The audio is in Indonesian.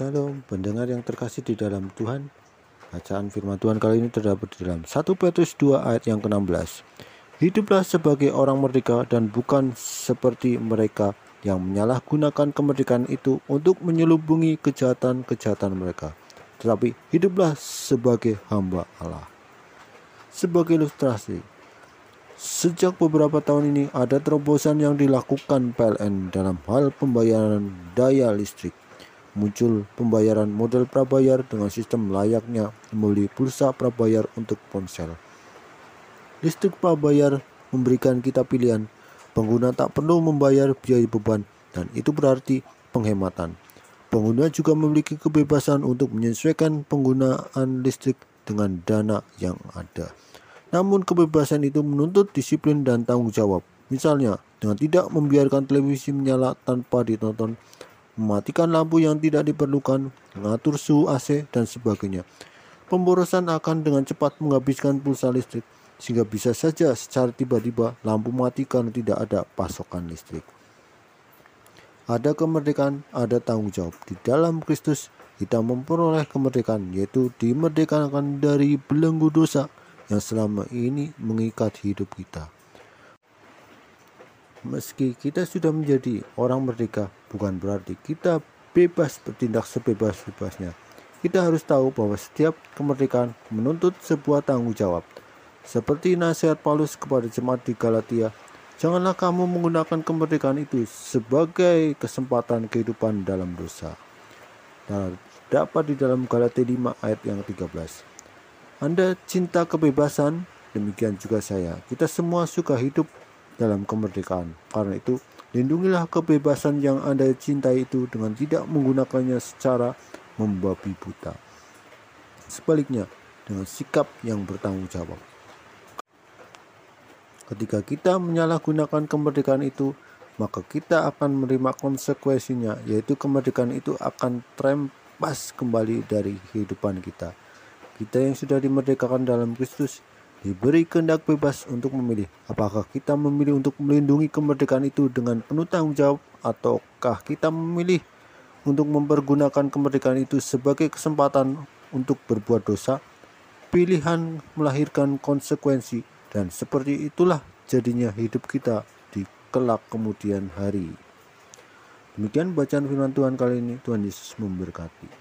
Salam pendengar yang terkasih di dalam Tuhan. Bacaan firman Tuhan kali ini terdapat di dalam 1 Petrus 2 ayat yang ke-16. Hiduplah sebagai orang merdeka dan bukan seperti mereka yang menyalahgunakan kemerdekaan itu untuk menyelubungi kejahatan-kejahatan mereka. Tetapi hiduplah sebagai hamba Allah. Sebagai ilustrasi, sejak beberapa tahun ini ada terobosan yang dilakukan PLN dalam hal pembayaran daya listrik muncul pembayaran model prabayar dengan sistem layaknya membeli pulsa prabayar untuk ponsel. Listrik prabayar memberikan kita pilihan. Pengguna tak perlu membayar biaya beban dan itu berarti penghematan. Pengguna juga memiliki kebebasan untuk menyesuaikan penggunaan listrik dengan dana yang ada. Namun kebebasan itu menuntut disiplin dan tanggung jawab. Misalnya, dengan tidak membiarkan televisi menyala tanpa ditonton mematikan lampu yang tidak diperlukan, mengatur suhu AC, dan sebagainya. Pemborosan akan dengan cepat menghabiskan pulsa listrik, sehingga bisa saja secara tiba-tiba lampu mati karena tidak ada pasokan listrik. Ada kemerdekaan, ada tanggung jawab. Di dalam Kristus, kita memperoleh kemerdekaan, yaitu dimerdekakan dari belenggu dosa yang selama ini mengikat hidup kita. Meski kita sudah menjadi orang merdeka, bukan berarti kita bebas bertindak sebebas-bebasnya. Kita harus tahu bahwa setiap kemerdekaan menuntut sebuah tanggung jawab. Seperti nasihat Paulus kepada jemaat di Galatia, janganlah kamu menggunakan kemerdekaan itu sebagai kesempatan kehidupan dalam dosa. Dan dapat di dalam Galatia 5 ayat yang 13. Anda cinta kebebasan, demikian juga saya. Kita semua suka hidup dalam kemerdekaan. Karena itu, lindungilah kebebasan yang Anda cintai itu dengan tidak menggunakannya secara membabi buta. Sebaliknya, dengan sikap yang bertanggung jawab. Ketika kita menyalahgunakan kemerdekaan itu, maka kita akan menerima konsekuensinya, yaitu kemerdekaan itu akan terempas kembali dari kehidupan kita. Kita yang sudah dimerdekakan dalam Kristus diberi kehendak bebas untuk memilih. Apakah kita memilih untuk melindungi kemerdekaan itu dengan penuh tanggung jawab ataukah kita memilih untuk mempergunakan kemerdekaan itu sebagai kesempatan untuk berbuat dosa? Pilihan melahirkan konsekuensi dan seperti itulah jadinya hidup kita di kelak kemudian hari. Demikian bacaan firman Tuhan kali ini. Tuhan Yesus memberkati